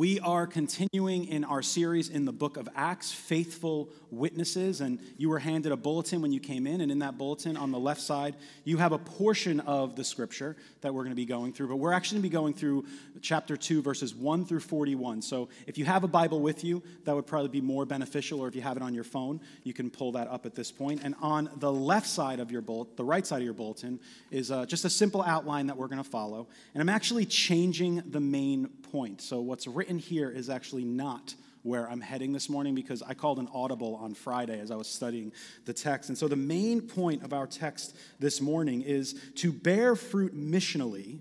We are continuing in our series in the book of Acts, Faithful Witnesses. And you were handed a bulletin when you came in. And in that bulletin on the left side, you have a portion of the scripture that we're going to be going through. But we're actually going to be going through chapter 2, verses 1 through 41. So if you have a Bible with you, that would probably be more beneficial. Or if you have it on your phone, you can pull that up at this point. And on the left side of your bulletin, the right side of your bulletin, is uh, just a simple outline that we're going to follow. And I'm actually changing the main point. So what's written here is actually not where I'm heading this morning because I called an audible on Friday as I was studying the text. And so the main point of our text this morning is to bear fruit missionally,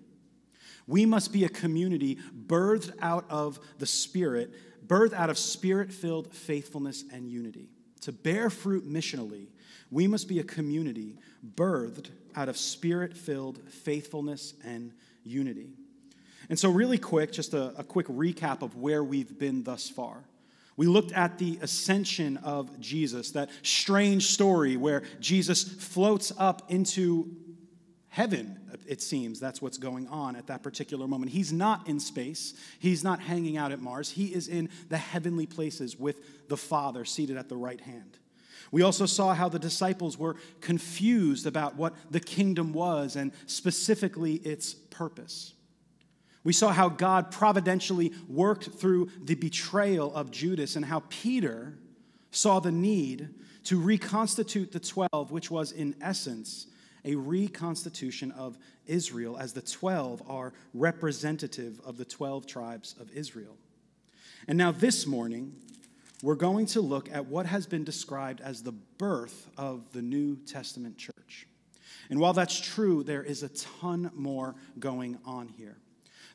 we must be a community birthed out of the Spirit, birthed out of spirit filled faithfulness and unity. To bear fruit missionally, we must be a community birthed out of spirit filled faithfulness and unity. And so, really quick, just a, a, quick recap of where we've been thus far. We looked at the ascension of Jesus, that strange story where Jesus floats up into heaven, it seems. That's what's going on at that particular moment. He's not in space, he's not hanging out at Mars. He is in the heavenly places with the Father seated at the right hand. We also saw how the disciples were confused about what the kingdom was and specifically its purpose. We saw how God providentially worked through the betrayal of Judas and how Peter saw the need to reconstitute the 12, which was in essence a reconstitution of Israel, as the 12 are representative of the 12 tribes of Israel. And now, this morning, we're going to look at what has been described as the birth of the New Testament church. And while that's true, there is a ton more going on here.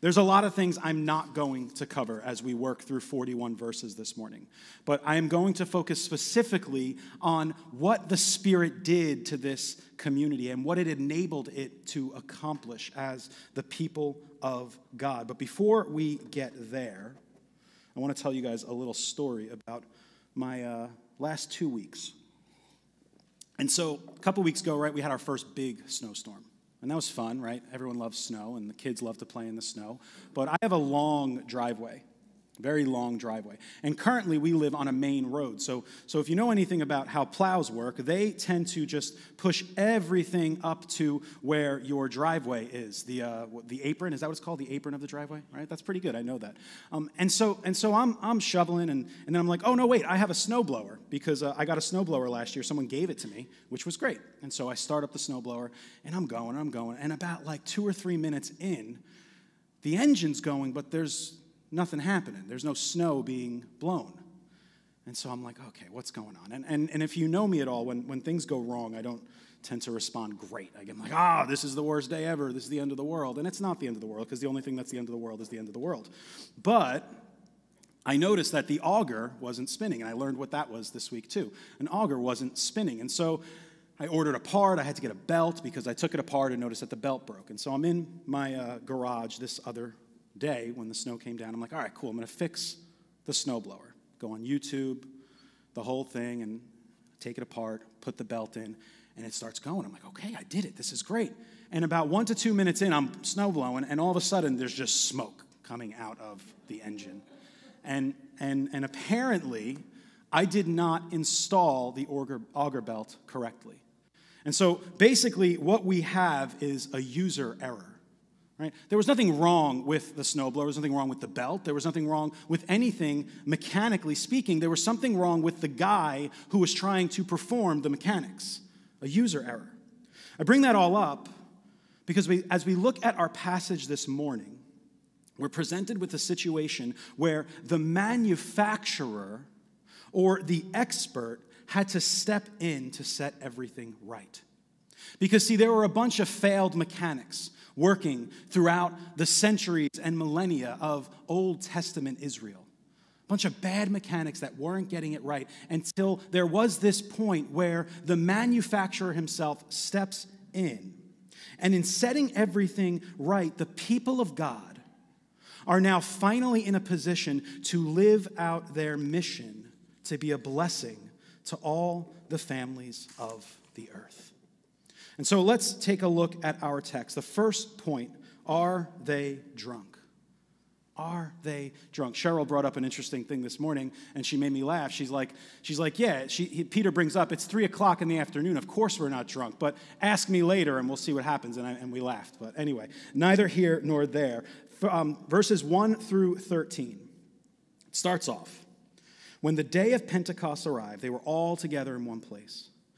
There's a lot of things I'm not going to cover as we work through 41 verses this morning, but I am going to focus specifically on what the Spirit did to this community and what it enabled it to accomplish as the people of God. But before we get there, I want to tell you guys a little story about my uh, last two weeks. And so, a couple weeks ago, right, we had our first big snowstorm. And that was fun, right? Everyone loves snow, and the kids love to play in the snow. But I have a long driveway very long driveway. And currently, we live on a main road. So, so if you know anything about how plows work, they tend to just push everything up to where your driveway is. The, uh, the apron, is that what it's called? The apron of the driveway, right? That's pretty good. I know that. Um, and so, and so I'm, I'm shoveling, and, and then I'm like, oh, no, wait, I have a snowblower because uh, I got a snowblower last year. Someone gave it to me, which was great. And so I start up the snowblower, and I'm going, I'm going. And about like two or three minutes in, the engine's going, but there's nothing happening. There's no snow being blown. And so I'm like, okay, what's going on? And, and, and if you know me at all, when, when things go wrong, I don't tend to respond great. I get like, ah, oh, this is the worst day ever. This is the end of the world. And it's not the end of the world because the only thing that's the end of the world is the end of the world. But I noticed that the auger wasn't spinning. And I learned what that was this week too. An auger wasn't spinning. And so I ordered a part. I had to get a belt because I took it apart and noticed that the belt broke. And so I'm in my uh, garage this other day when the snow came down, I'm like, all right, cool, I'm to fix the snowblower. Go on YouTube, the whole thing, and take it apart, put the belt in, and it starts going. I'm like, okay, I did it. This is great. And about one to two minutes in, I'm snowblowing, and all of a sudden, there's just smoke coming out of the engine. And, and, and apparently, I did not install the auger, auger belt correctly. And so basically, what we have is a user error. Right? There was nothing wrong with the snowblower. There was nothing wrong with the belt. There was nothing wrong with anything mechanically speaking. There was something wrong with the guy who was trying to perform the mechanics, a user error. I bring that all up because we, as we look at our passage this morning, we're presented with a situation where the manufacturer or the expert had to step in to set everything right. Because, see, there were a bunch of failed mechanics working throughout the centuries and millennia of Old Testament Israel. A bunch of bad mechanics that weren't getting it right until there was this point where the manufacturer himself steps in. And in setting everything right, the people of God are now finally in a position to live out their mission to be a blessing to all the families of the earth. And so let's take a look at our text. The first point are they drunk? Are they drunk? Cheryl brought up an interesting thing this morning, and she made me laugh. She's like, she's like, yeah. She, he, Peter brings up, it's three o'clock in the afternoon. Of course we're not drunk, but ask me later, and we'll see what happens. And, I, and we laughed. But anyway, neither here nor there. Um, verses one through thirteen. Starts off. When the day of Pentecost arrived, they were all together in one place.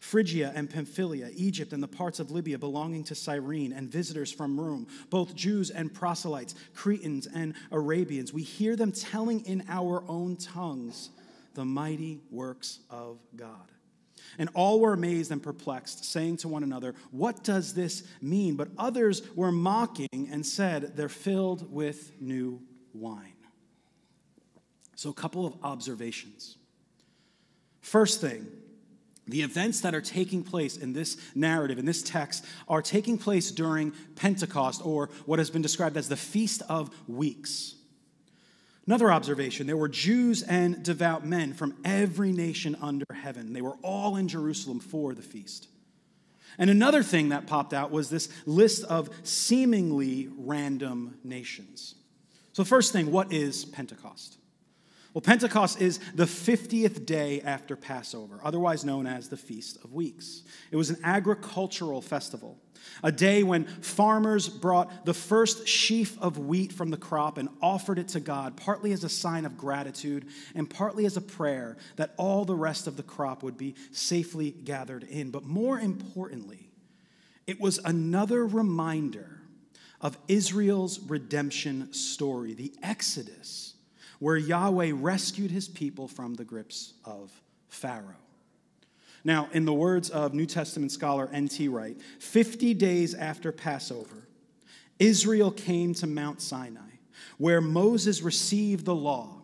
Phrygia and Pamphylia, Egypt and the parts of Libya belonging to Cyrene, and visitors from Rome, both Jews and proselytes, Cretans and Arabians. We hear them telling in our own tongues the mighty works of God. And all were amazed and perplexed, saying to one another, What does this mean? But others were mocking and said, They're filled with new wine. So, a couple of observations. First thing, the events that are taking place in this narrative, in this text, are taking place during Pentecost, or what has been described as the Feast of Weeks. Another observation there were Jews and devout men from every nation under heaven. They were all in Jerusalem for the feast. And another thing that popped out was this list of seemingly random nations. So, first thing, what is Pentecost? Well, Pentecost is the 50th day after Passover, otherwise known as the Feast of Weeks. It was an agricultural festival, a day when farmers brought the first sheaf of wheat from the crop and offered it to God, partly as a sign of gratitude and partly as a prayer that all the rest of the crop would be safely gathered in. But more importantly, it was another reminder of Israel's redemption story, the Exodus where Yahweh rescued his people from the grips of Pharaoh. Now, in the words of New Testament scholar N.T. Wright, 50 days after Passover, Israel came to Mount Sinai, where Moses received the law.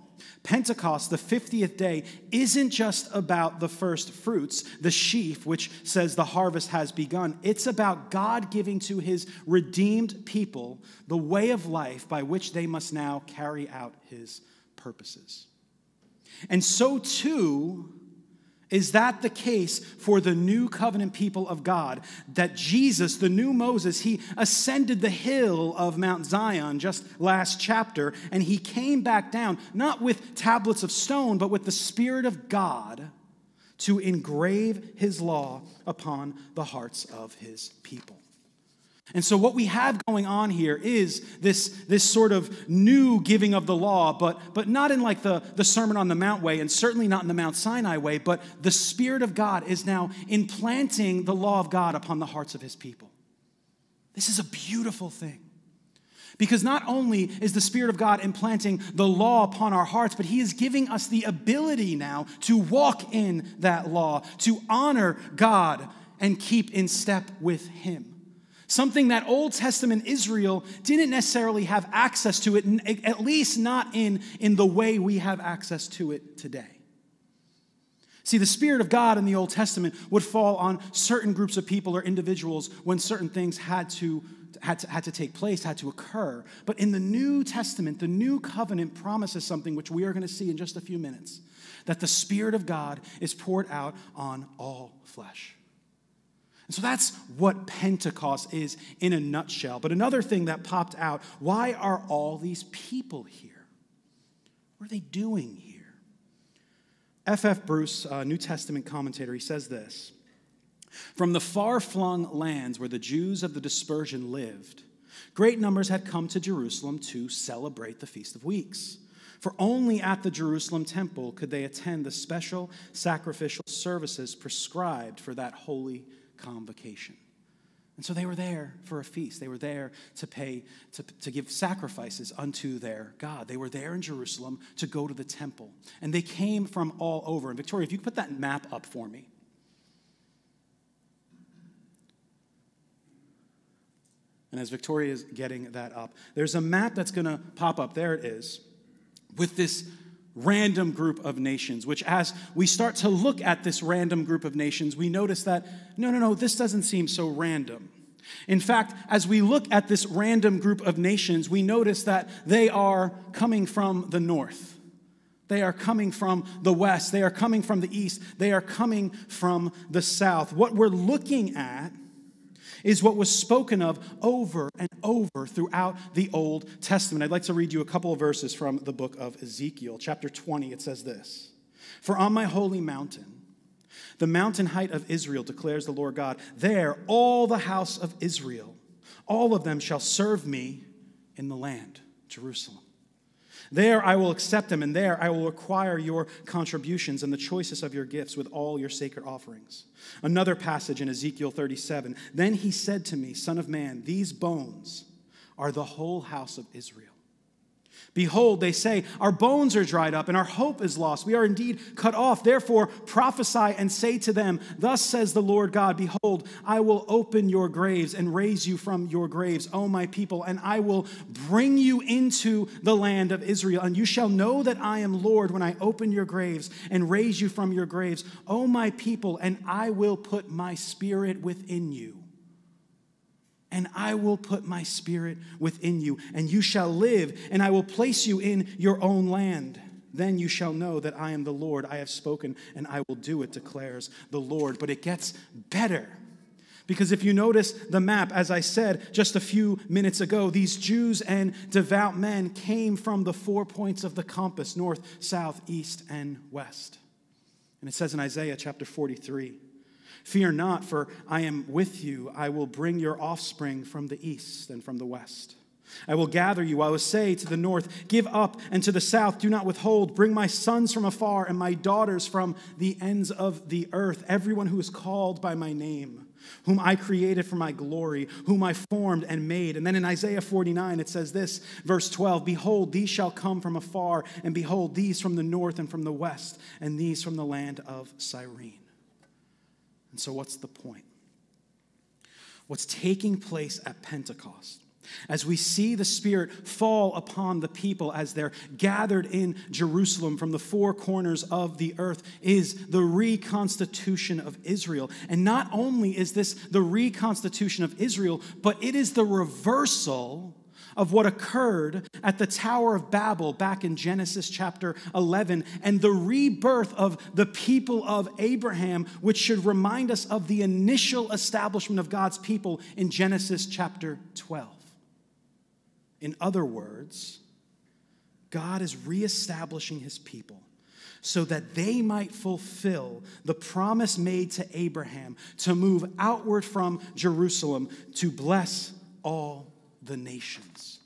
Pentecost, the 50th day, isn't just about the first fruits, the sheaf, which says the harvest has begun. It's about God giving to his redeemed people the way of life by which they must now carry out his purposes. And so too is that the case for the new covenant people of God? That Jesus, the new Moses, he ascended the hill of Mount Zion just last chapter, and he came back down, not with tablets of stone, but with the Spirit of God to engrave his law upon the hearts of his people. And so, what we have going on here is this, this sort of new giving of the law, but, but not in like the, the Sermon on the Mount way, and certainly not in the Mount Sinai way, but the Spirit of God is now implanting the law of God upon the hearts of his people. This is a beautiful thing. Because not only is the Spirit of God implanting the law upon our hearts, but He is giving us the ability now to walk in that law, to honor God and keep in step with Him. Something that Old Testament Israel didn't necessarily have access to it, at least not in, in the way we have access to it today. See, the Spirit of God in the Old Testament would fall on certain groups of people or individuals when certain things had to, had to, had to take place, had to occur. But in the New Testament, the New Covenant promises something which we are going to see in just a few minutes that the Spirit of God is poured out on all flesh. And so that's what Pentecost is in a nutshell. But another thing that popped out why are all these people here? What are they doing here? F.F. F. Bruce, a New Testament commentator, he says this From the far flung lands where the Jews of the dispersion lived, great numbers had come to Jerusalem to celebrate the Feast of Weeks. For only at the Jerusalem temple could they attend the special sacrificial services prescribed for that holy convocation. And so they were there for a feast. They were there to pay, to, to give sacrifices unto their God. They were there in Jerusalem to go to the temple. And they came from all over. And Victoria, if you could put that map up for me. And as Victoria is getting that up, there's a map that's going to pop up. There it is, with this random group of nations, which, as we start to look at this random group of nations, we notice that no, no, no, this doesn't seem so random. In fact, as we look at this random group of nations, we notice that they are coming from the north. They are coming from the west. They are coming from the east. They are coming from the south. What we're looking at is what was spoken of over and over throughout the Old Testament. I'd like to read you a couple of verses from the book of Ezekiel, chapter 20. It says this For on my holy mountain, the mountain height of Israel, declares the Lord God, there all the house of Israel, all of them shall serve me in the land, Jerusalem. There I will accept them, and there I will require your contributions and the choicest of your gifts with all your sacred offerings. Another passage in Ezekiel 37 Then he said to me, Son of man, these bones are the whole house of Israel. Behold, they say, Our bones are dried up, and our hope is lost. We are indeed cut off. Therefore, prophesy and say to them, Thus says the Lord God, Behold, I will open your graves and raise you from your graves, O my people, and I will bring you into the land of Israel. And you shall know that I am Lord when I open your graves and raise you from your graves, O my people, and I will put my spirit within you and I will put my spirit within you, and you shall live, and I will place you in your own land. Then you shall know that I am the Lord. I have spoken, and I will do it, declares the Lord. But it gets better. Because if you notice the map, as I said just a few minutes ago, these Jews and devout men came from the four points of the compass north, south, east, and west. And it says in Isaiah chapter 43 Fear not, for I am with you. I will bring your offspring from the east and from the west. I will gather you. I will say to the north, Give up, and to the south, Do not withhold. Bring my sons from afar and my daughters from the ends of the earth, everyone who is called by my name, whom I created for my glory, whom I formed and made. And then in Isaiah 49, it says this, verse 12 Behold, these shall come from afar, and behold, these from the north and from the west, and these from the land of Cyrene. And so, what's the point? What's taking place at Pentecost? As we see the Spirit fall upon the people as they're gathered in Jerusalem from the four corners of the earth, is the reconstitution of Israel. And not only is this the reconstitution of Israel, but it is the reversal of what occurred at the Tower of Babel back in Genesis chapter 11 and the rebirth of the people of Abraham, which should remind us of the initial establishment of God's people in Genesis chapter 12. In other words, God is reestablishing his people so that they might fulfill the promise made to Abraham to move outward from Jerusalem to bless all the nations.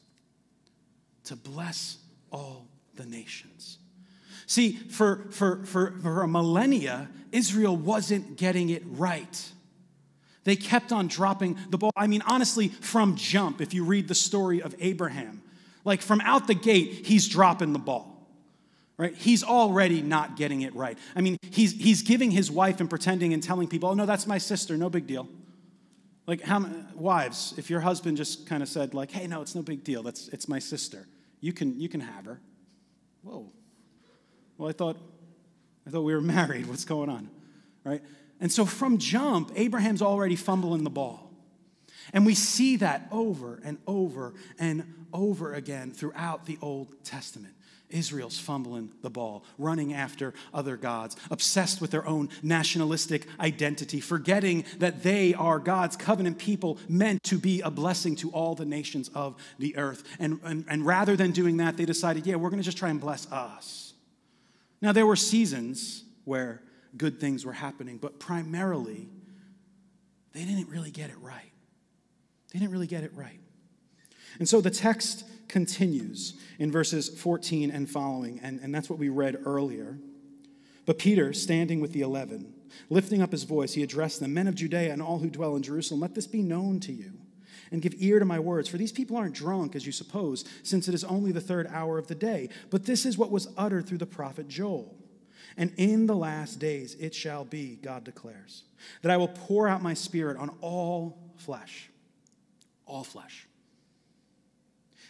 To bless all the nations. See, for, for, for, for a millennia, Israel wasn't getting it right. They kept on dropping the ball. I mean, honestly, from jump, if you read the story of Abraham, like from out the gate, he's dropping the ball. Right? He's already not getting it right. I mean, he's, he's giving his wife and pretending and telling people, oh, no, that's my sister, no big deal. Like, how, wives, if your husband just kind of said, like, hey, no, it's no big deal, that's, it's my sister, you can, you can have her. Whoa. Well, I thought, I thought we were married. What's going on? Right? And so from jump, Abraham's already fumbling the ball. And we see that over and over and over again throughout the Old Testament. Israel's fumbling the ball, running after other gods, obsessed with their own nationalistic identity, forgetting that they are God's covenant people meant to be a blessing to all the nations of the earth. And, and, and rather than doing that, they decided, yeah, we're going to just try and bless us. Now, there were seasons where good things were happening, but primarily, they didn't really get it right. They didn't really get it right. And so the text continues in verses 14 and following, and, and that's what we read earlier. But Peter, standing with the eleven, Lifting up his voice, he addressed them Men of Judea and all who dwell in Jerusalem, let this be known to you, and give ear to my words. For these people aren't drunk, as you suppose, since it is only the third hour of the day. But this is what was uttered through the prophet Joel. And in the last days it shall be, God declares, that I will pour out my spirit on all flesh. All flesh.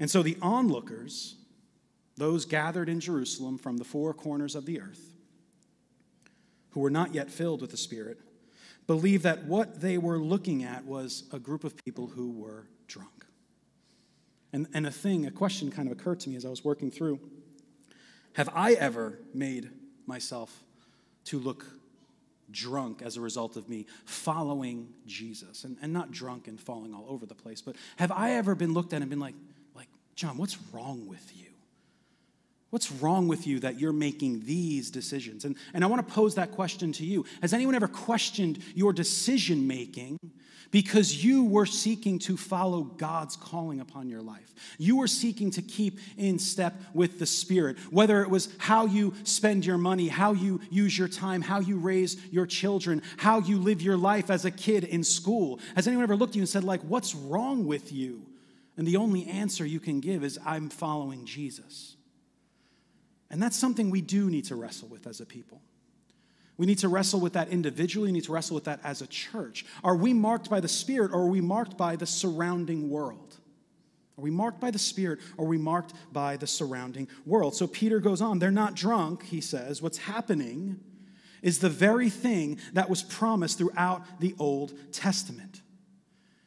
And so the onlookers, those gathered in Jerusalem from the four corners of the earth, who were not yet filled with the Spirit, believed that what they were looking at was a group of people who were drunk. And, and a thing, a question kind of occurred to me as I was working through Have I ever made myself to look drunk as a result of me following Jesus? And, and not drunk and falling all over the place, but have I ever been looked at and been like, John, what's wrong with you? What's wrong with you that you're making these decisions? And, and I want to pose that question to you. Has anyone ever questioned your decision making because you were seeking to follow God's calling upon your life? You were seeking to keep in step with the Spirit, whether it was how you spend your money, how you use your time, how you raise your children, how you live your life as a kid in school. Has anyone ever looked at you and said, like, what's wrong with you? And the only answer you can give is, I'm following Jesus. And that's something we do need to wrestle with as a people. We need to wrestle with that individually, we need to wrestle with that as a church. Are we marked by the Spirit or are we marked by the surrounding world? Are we marked by the Spirit or are we marked by the surrounding world? So Peter goes on, they're not drunk, he says. What's happening is the very thing that was promised throughout the Old Testament.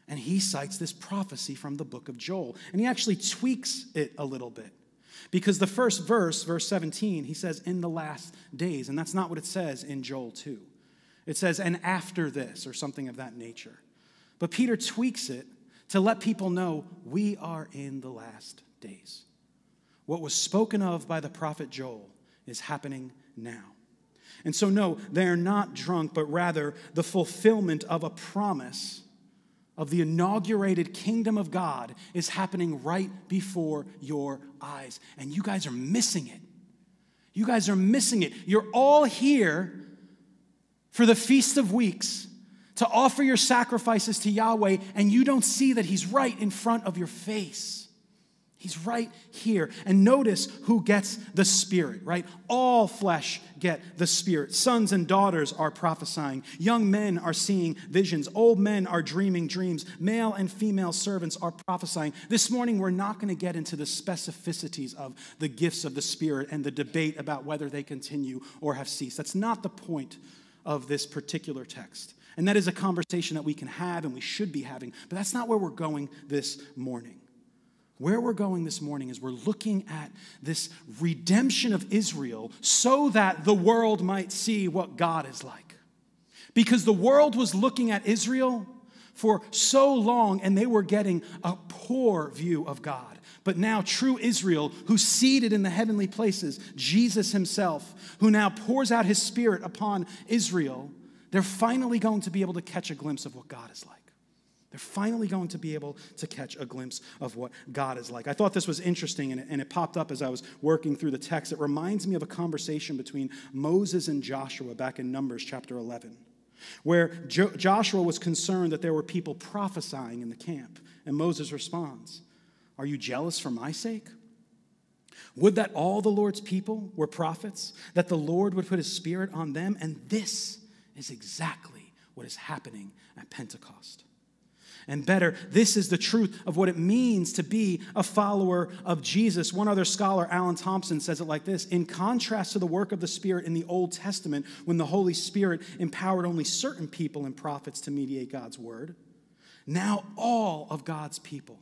And he cites this prophecy from the book of Joel. And he actually tweaks it a little bit. Because the first verse, verse 17, he says, in the last days. And that's not what it says in Joel 2. It says, and after this, or something of that nature. But Peter tweaks it to let people know we are in the last days. What was spoken of by the prophet Joel is happening now. And so, no, they're not drunk, but rather the fulfillment of a promise of the inaugurated kingdom of God is happening right before your eyes. And you guys are missing it. You guys are missing it. You're all here for the Feast of Weeks to offer your sacrifices to Yahweh, and you don't see that He's right in front of your face. He's right here. And notice who gets the Spirit, right? All flesh get the Spirit. Sons and daughters are prophesying. Young men are seeing visions. Old men are dreaming dreams. Male and female servants are prophesying. This morning, we're not going to get into the specificities of the gifts of the Spirit and the debate about whether they continue or have ceased. That's not the point of this particular text. And that is a conversation that we can have and we should be having. But that's not where we're going this morning. Where we're going this morning is we're looking at this redemption of Israel so that the world might see what God is like. Because the world was looking at Israel for so long and they were getting a poor view of God. But now, true Israel, who's seated in the heavenly places, Jesus himself, who now pours out his spirit upon Israel, they're finally going to be able to catch a glimpse of what God is like. They're finally going to be able to catch a glimpse of what God is like. I thought this was interesting, and it, and it, popped up as I was working through the text. It reminds me of a conversation between Moses and Joshua back in Numbers chapter 11, where jo- Joshua was concerned that there were people prophesying in the camp. And Moses responds, Are you jealous for my sake? Would that all the Lord's people were prophets, that the Lord would put his spirit on them? And this is exactly what is happening at Pentecost and better. This is the truth of what it means to be a follower of Jesus. One other scholar, Alan Thompson, says it like this In contrast to the work of the Spirit in the Old Testament, when the Holy Spirit empowered only certain people and prophets to mediate God's word, now all of God's people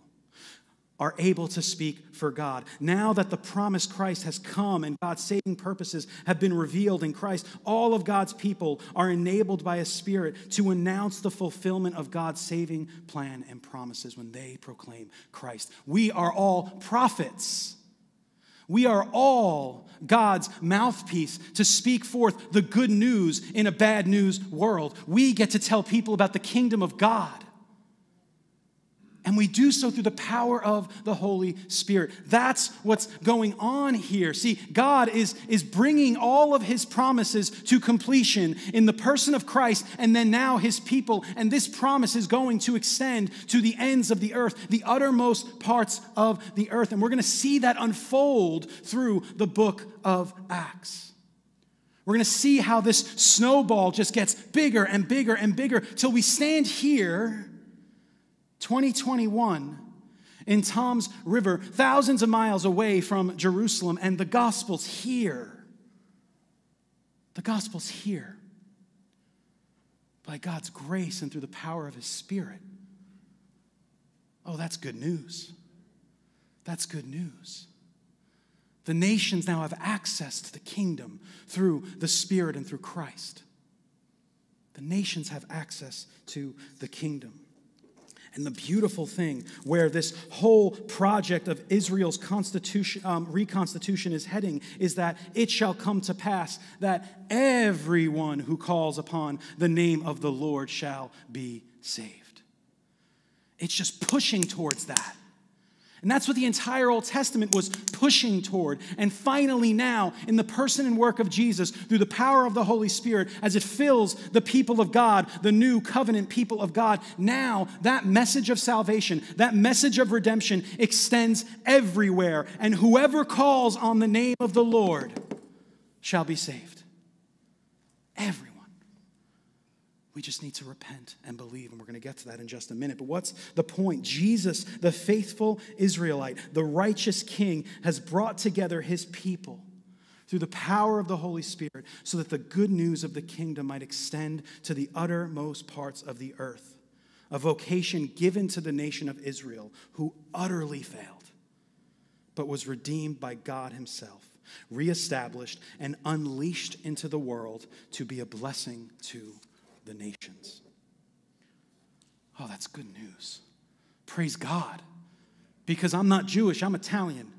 are able to speak for God. Now that the promised Christ has come and God's saving purposes have been revealed in Christ, all of God's people are enabled by a Spirit to announce the fulfillment of God's saving plan and promises when they proclaim Christ. We are all prophets. We are all God's mouthpiece to speak forth the good news in a bad news world. We get to tell people about the kingdom of God. And we do so through the power of the Holy Spirit. That's what's going on here. See, God is, is bringing all of his promises to completion in the person of Christ and then now his people. And this promise is going to extend to the ends of the earth, the uttermost parts of the earth. And we're going to see that unfold through the book of Acts. We're going to see how this snowball just gets bigger and bigger and bigger till we stand here 2021 in Toms River, thousands of miles away from Jerusalem, and the gospel's here. The gospel's here by God's grace and through the power of His Spirit. Oh, that's good news. That's good news. The nations now have access to the kingdom through the Spirit and through Christ. The nations have access to the kingdom. And the beautiful thing where this whole project of Israel's constitution, um, reconstitution is heading is that it shall come to pass that everyone who calls upon the name of the Lord shall be saved. It's just pushing towards that. And that's what the entire Old Testament was pushing toward. And finally, now, in the person and work of Jesus, through the power of the Holy Spirit, as it fills the people of God, the new covenant people of God, now that message of salvation, that message of redemption extends everywhere. And whoever calls on the name of the Lord shall be saved. Everyone. We just need to repent and believe, and we're going to get to that in just a minute. But what's the point? Jesus, the faithful Israelite, the righteous king, has brought together his people through the power of the Holy Spirit so that the good news of the kingdom might extend to the uttermost parts of the earth. A vocation given to the nation of Israel, who utterly failed, but was redeemed by God Himself, reestablished, and unleashed into the world to be a blessing to the nations. Oh, that's good news. Praise God. Because I'm not Jewish, I'm Italian,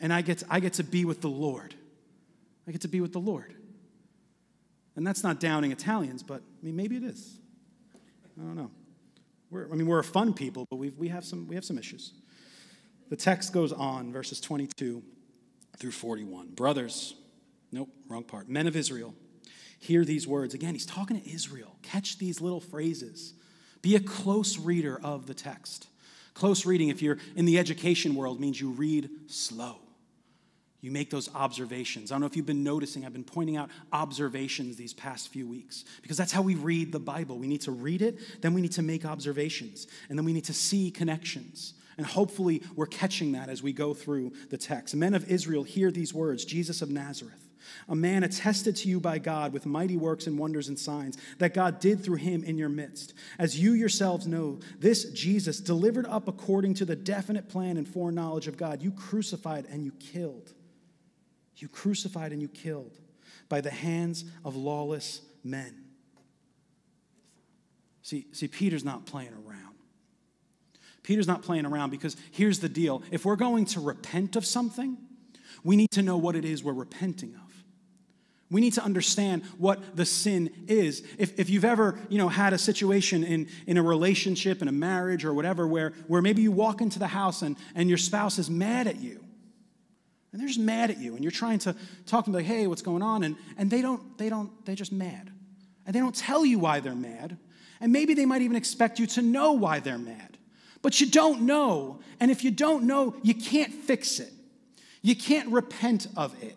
and I get, to, I get to be with the Lord. I get to be with the Lord. And that's not downing Italians, but I mean, maybe it is. I don't know. We're, I mean, we're a fun people, but we've, we, have some, we have some issues. The text goes on, verses 22 through 41. Brothers, nope, wrong part. Men of Israel hear these words. Again, he's talking to Israel. Catch these little phrases. Be a close reader of the text. Close reading, if you're in the education world, means you read slow. You make those observations. I don't know if you've been noticing, I've been pointing out observations these past few weeks because that's how we read the Bible. We need to read it, then we need to make observations, and then we need to see connections. And hopefully, we're catching that as we go through the text. Men of Israel, hear these words Jesus of Nazareth a man attested to you by God with mighty works and wonders and signs that God did through him in your midst. As you yourselves know, this Jesus, delivered up according to the definite plan and foreknowledge of God, you crucified and you killed. You crucified and you killed by the hands of lawless men. See, see, Peter's not playing around. Peter's not playing around because here's the deal if we're going to repent of something, we need to know what it is we're repenting of. We need to understand what the sin is. If, if you've ever you know, had a situation in, in a relationship, in a marriage, or whatever, where, where maybe you walk into the house and, and your spouse is mad at you, and they're just mad at you, and you're trying to talk to them like, hey, what's going on? And, and they don't, they don't, they're just mad. And they don't tell you why they're mad. And maybe they might even expect you to know why they're mad. But you don't know. And if you don't know, you can't fix it. You can't repent of it.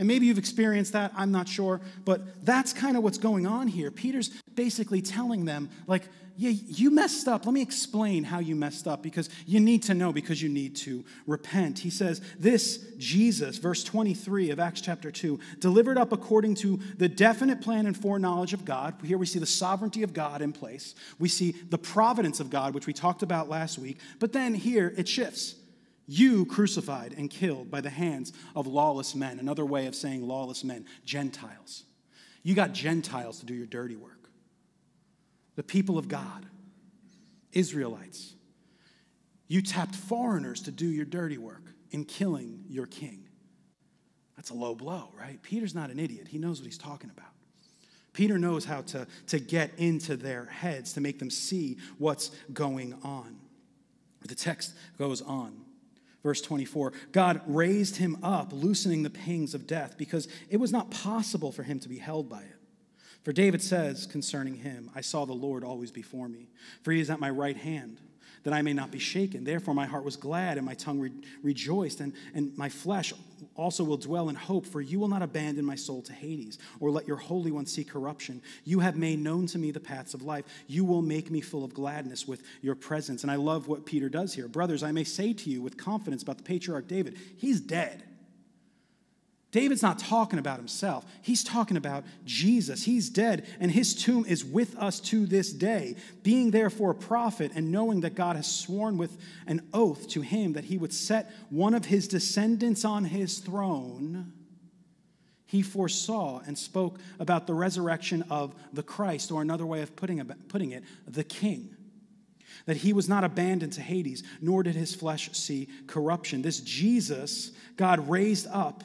And maybe you've experienced that, I'm not sure, but that's kind of what's going on here. Peter's basically telling them, like, yeah, you messed up. Let me explain how you messed up because you need to know because you need to repent. He says, This Jesus, verse 23 of Acts chapter 2, delivered up according to the definite plan and foreknowledge of God. Here we see the sovereignty of God in place. We see the providence of God, which we talked about last week. But then here it shifts. You crucified and killed by the hands of lawless men. Another way of saying lawless men, Gentiles. You got Gentiles to do your dirty work. The people of God, Israelites. You tapped foreigners to do your dirty work in killing your king. That's a low blow, right? Peter's not an idiot. He knows what he's talking about. Peter knows how to, to get into their heads to make them see what's going on. The text goes on. Verse 24 God raised him up, loosening the pangs of death, because it was not possible for him to be held by it. For David says concerning him, I saw the Lord always before me, for he is at my right hand that I may not be shaken. Therefore, my heart was glad and my tongue re- rejoiced, and, and my flesh also will dwell in hope, for you will not abandon my soul to Hades, or let your Holy One see corruption. You have made known to me the paths of life. You will make me full of gladness with your presence. And I love what Peter does here. Brothers, I may say to you with confidence about the patriarch David, he's dead. David's not talking about himself. He's talking about Jesus. He's dead, and his tomb is with us to this day. Being therefore a prophet, and knowing that God has sworn with an oath to him that he would set one of his descendants on his throne, he foresaw and spoke about the resurrection of the Christ, or another way of putting it, the King. That he was not abandoned to Hades, nor did his flesh see corruption. This Jesus, God raised up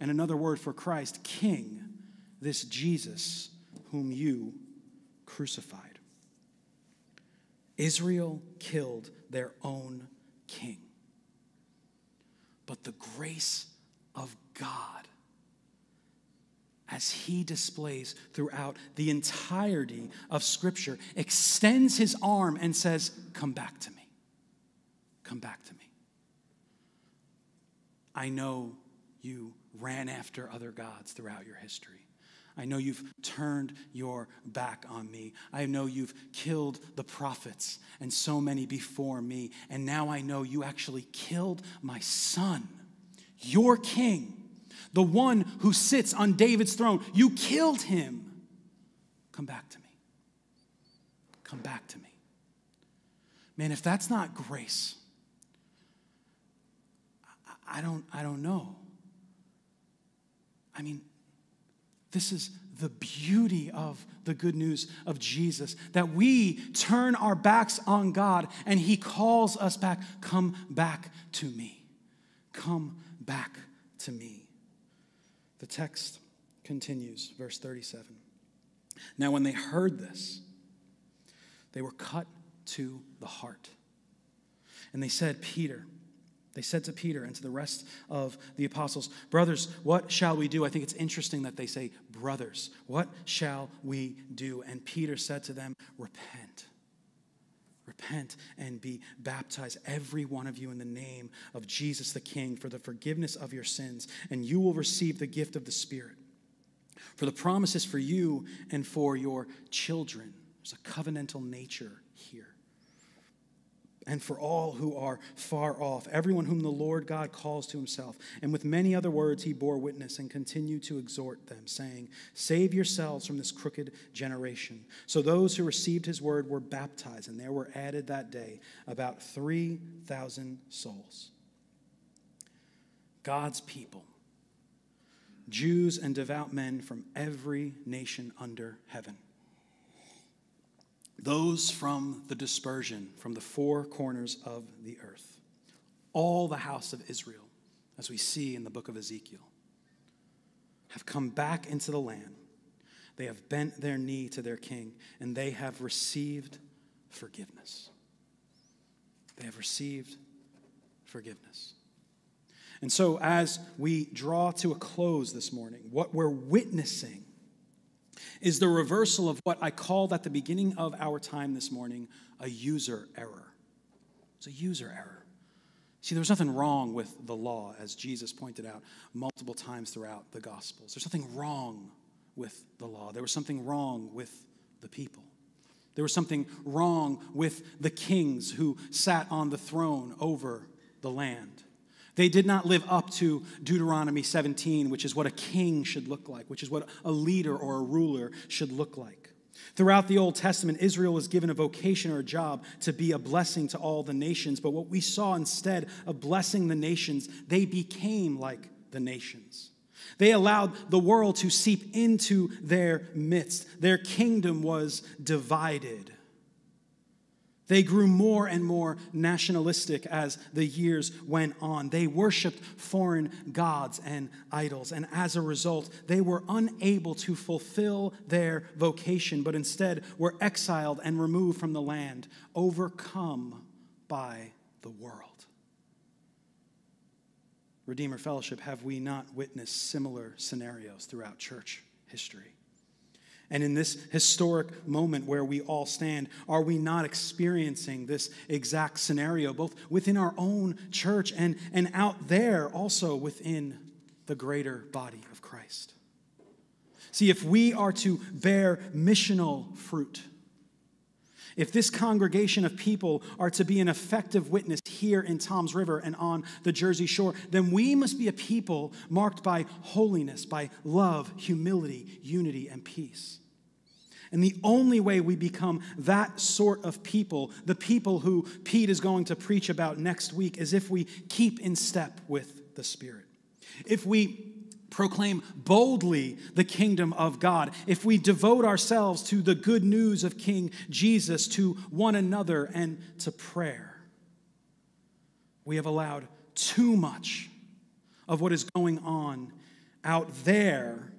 and another word for Christ, King, this Jesus whom you crucified. Israel killed their own king. But the grace of God, as he displays throughout the entirety of Scripture, extends his arm and says, Come back to me. Come back to me. I know you ran after other gods throughout your history. I know you've turned your back on me. I know you've killed the prophets and so many before me. And now I know you actually killed my son, your king, the one who sits on David's throne. You killed him. Come back to me. Come back to me. Man, if that's not grace, I don't, I don't know. I mean, this is the beauty of the good news of Jesus that we turn our backs on God and He calls us back. Come back to me. Come back to me. The text continues, verse 37. Now, when they heard this, they were cut to the heart. And they said, Peter, they said to Peter and to the rest of the apostles, Brothers, what shall we do? I think it's interesting that they say, Brothers, what shall we do? And Peter said to them, Repent. Repent and be baptized, every one of you, in the name of Jesus the King, for the forgiveness of your sins, and you will receive the gift of the Spirit. For the promise is for you and for your children. There's a covenantal nature and for all who are far off, everyone whom the Lord God calls to himself. And with many other words he bore witness and continued to exhort them, saying, Save yourselves from this crooked generation. So those who received his word were baptized, and there were added that day about 3,000 souls. God's people, Jews and devout men from every nation under heaven those from the dispersion, from the four corners of the earth, all the house of Israel, as we see in the book of Ezekiel, have come back into the land. They have bent their knee to their king, and they have received forgiveness. They have received forgiveness. And so, as we draw to a close this morning, what we're witnessing is the reversal of what I called at the beginning of our time this morning a user error. It's a user error. See, there was nothing wrong with the law, as Jesus pointed out multiple times throughout the Gospels. There's nothing wrong with the law. There was something wrong with the people. There was something wrong with the kings who sat on the throne over the land. They did not live up to Deuteronomy 17, which is what a king should look like, which is what a leader or a ruler should look like. Throughout the Old Testament, Israel was given a vocation or a job to be a blessing to all the nations. But what we saw instead of blessing the nations, they became like the nations. They allowed the world to seep into their midst. Their kingdom was divided. They grew more and more nationalistic as the years went on. They worshiped foreign gods and idols. And as a result, they were unable to fulfill their vocation, but instead were exiled and removed from the land, overcome by the world. Redeemer Fellowship, have we not witnessed similar scenarios throughout church history? And in this historic moment where we all stand, are we not experiencing this exact scenario, both within our own church and, and out there, also within the greater body of Christ? See, if we are to bear missional fruit, if this congregation of people are to be an effective witness here in Toms River and on the Jersey Shore, then we must be a people marked by holiness, by love, humility, unity, and peace. And the only way we become that sort of people, the people who Pete is going to preach about next week, is if we keep in step with the Spirit. If we proclaim boldly the kingdom of God, if we devote ourselves to the good news of King Jesus, to one another, and to prayer, we have allowed too much of what is going on out there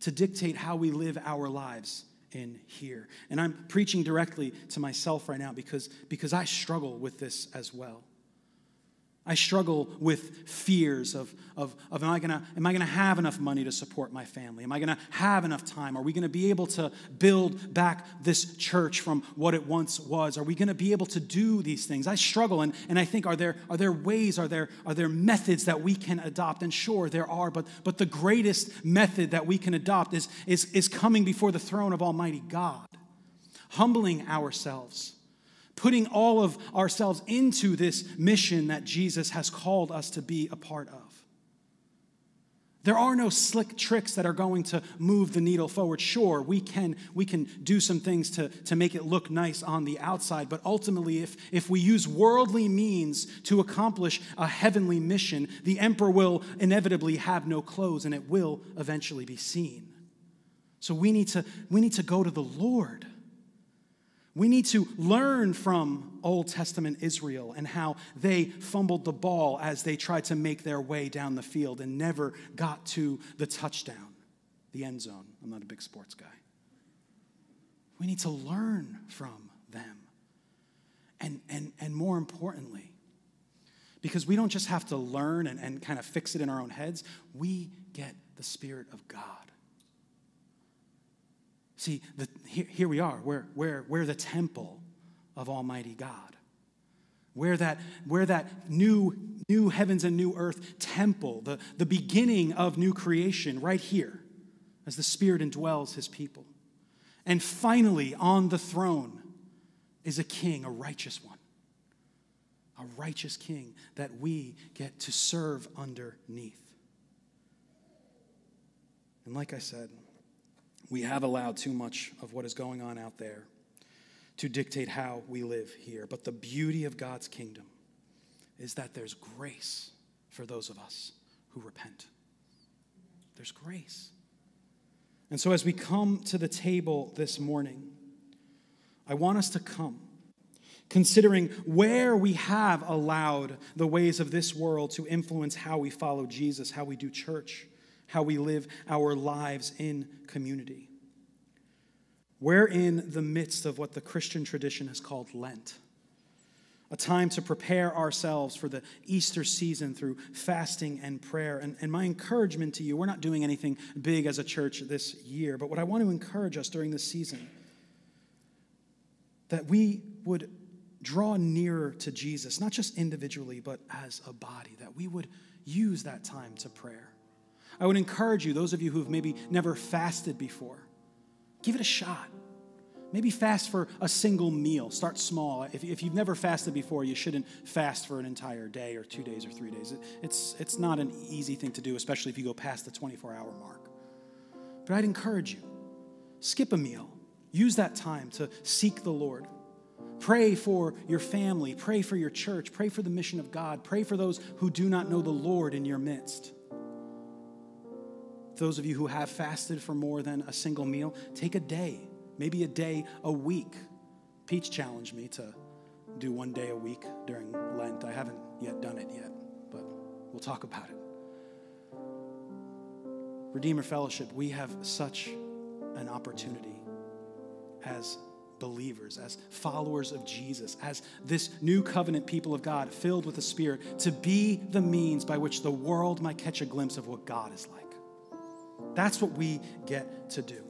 to dictate how we live our lives in here. And I'm preaching directly to myself right now because, because I struggle with this as well. I struggle with fears of, of, of am I gonna am I gonna have enough money to support my family? Am I gonna have enough time? Are we gonna be able to build back this church from what it once was? Are we gonna be able to do these things? I struggle and, and I think are there are there ways, are there are there methods that we can adopt? And sure there are, but but the greatest method that we can adopt is is, is coming before the throne of Almighty God, humbling ourselves putting all of ourselves into this mission that Jesus has called us to be a part of. There are no slick tricks that are going to move the needle forward. Sure, we can, we can do some things to, to make it look nice on the outside, but ultimately, if, if we use worldly means to accomplish a heavenly mission, the emperor will inevitably have no clothes and it will eventually be seen. So we need to, we need to go to the Lord we need to learn from Old Testament Israel and how they fumbled the ball as they tried to make their way down the field and never got to the touchdown, the end zone. I'm not a big sports guy. We need to learn from them. And, and, and more importantly, because we don't just have to learn and, and kind of fix it in our own heads, we get the Spirit of God. See, the, here, here we are. We're, we're, we're the temple of Almighty God. We're that, we're that new, new heavens and new earth temple, the, the beginning of new creation right here as the Spirit indwells his people. And finally, on the throne is a king, a righteous one, a righteous king that we get to serve underneath. And like I said, we have allowed too much of what is going on out there to dictate how we live here. But the beauty of God's kingdom is that there's grace for those of us who repent. There's grace. And so, as we come to the table this morning, I want us to come considering where we have allowed the ways of this world to influence how we follow Jesus, how we do church how we live our lives in community. We're in the midst of what the Christian tradition has called Lent, a time to prepare ourselves for the Easter season through fasting and prayer. And, and my encouragement to you, we're not doing anything big as a church this year, but what I want to encourage us during this season, that we would draw nearer to Jesus, not just individually, but as a body, that we would use that time to prayer. I would encourage you, those of you who've maybe never fasted before, give it a shot. Maybe fast for a single meal. Start small. If, if you've never fasted before, you shouldn't fast for an entire day or two days or three days. It, it's, it's not an easy thing to do, especially if you go past the 24 hour mark. But I'd encourage you skip a meal. Use that time to seek the Lord. Pray for your family. Pray for your church. Pray for the mission of God. Pray for those who do not know the Lord in your midst. Those of you who have fasted for more than a single meal, take a day, maybe a day a week. Pete challenged me to do one day a week during Lent. I haven't yet done it yet, but we'll talk about it. Redeemer Fellowship, we have such an opportunity as believers, as followers of Jesus, as this new covenant people of God filled with the Spirit, to be the means by which the world might catch a glimpse of what God is like. That's what we get to do.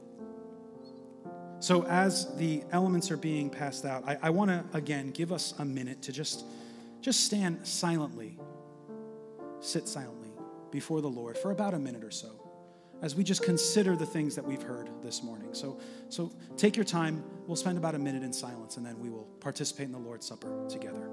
So, as the elements are being passed out, I, I want to again give us a minute to just, just stand silently, sit silently before the Lord for about a minute or so as we just consider the things that we've heard this morning. So, so take your time. We'll spend about a minute in silence and then we will participate in the Lord's Supper together.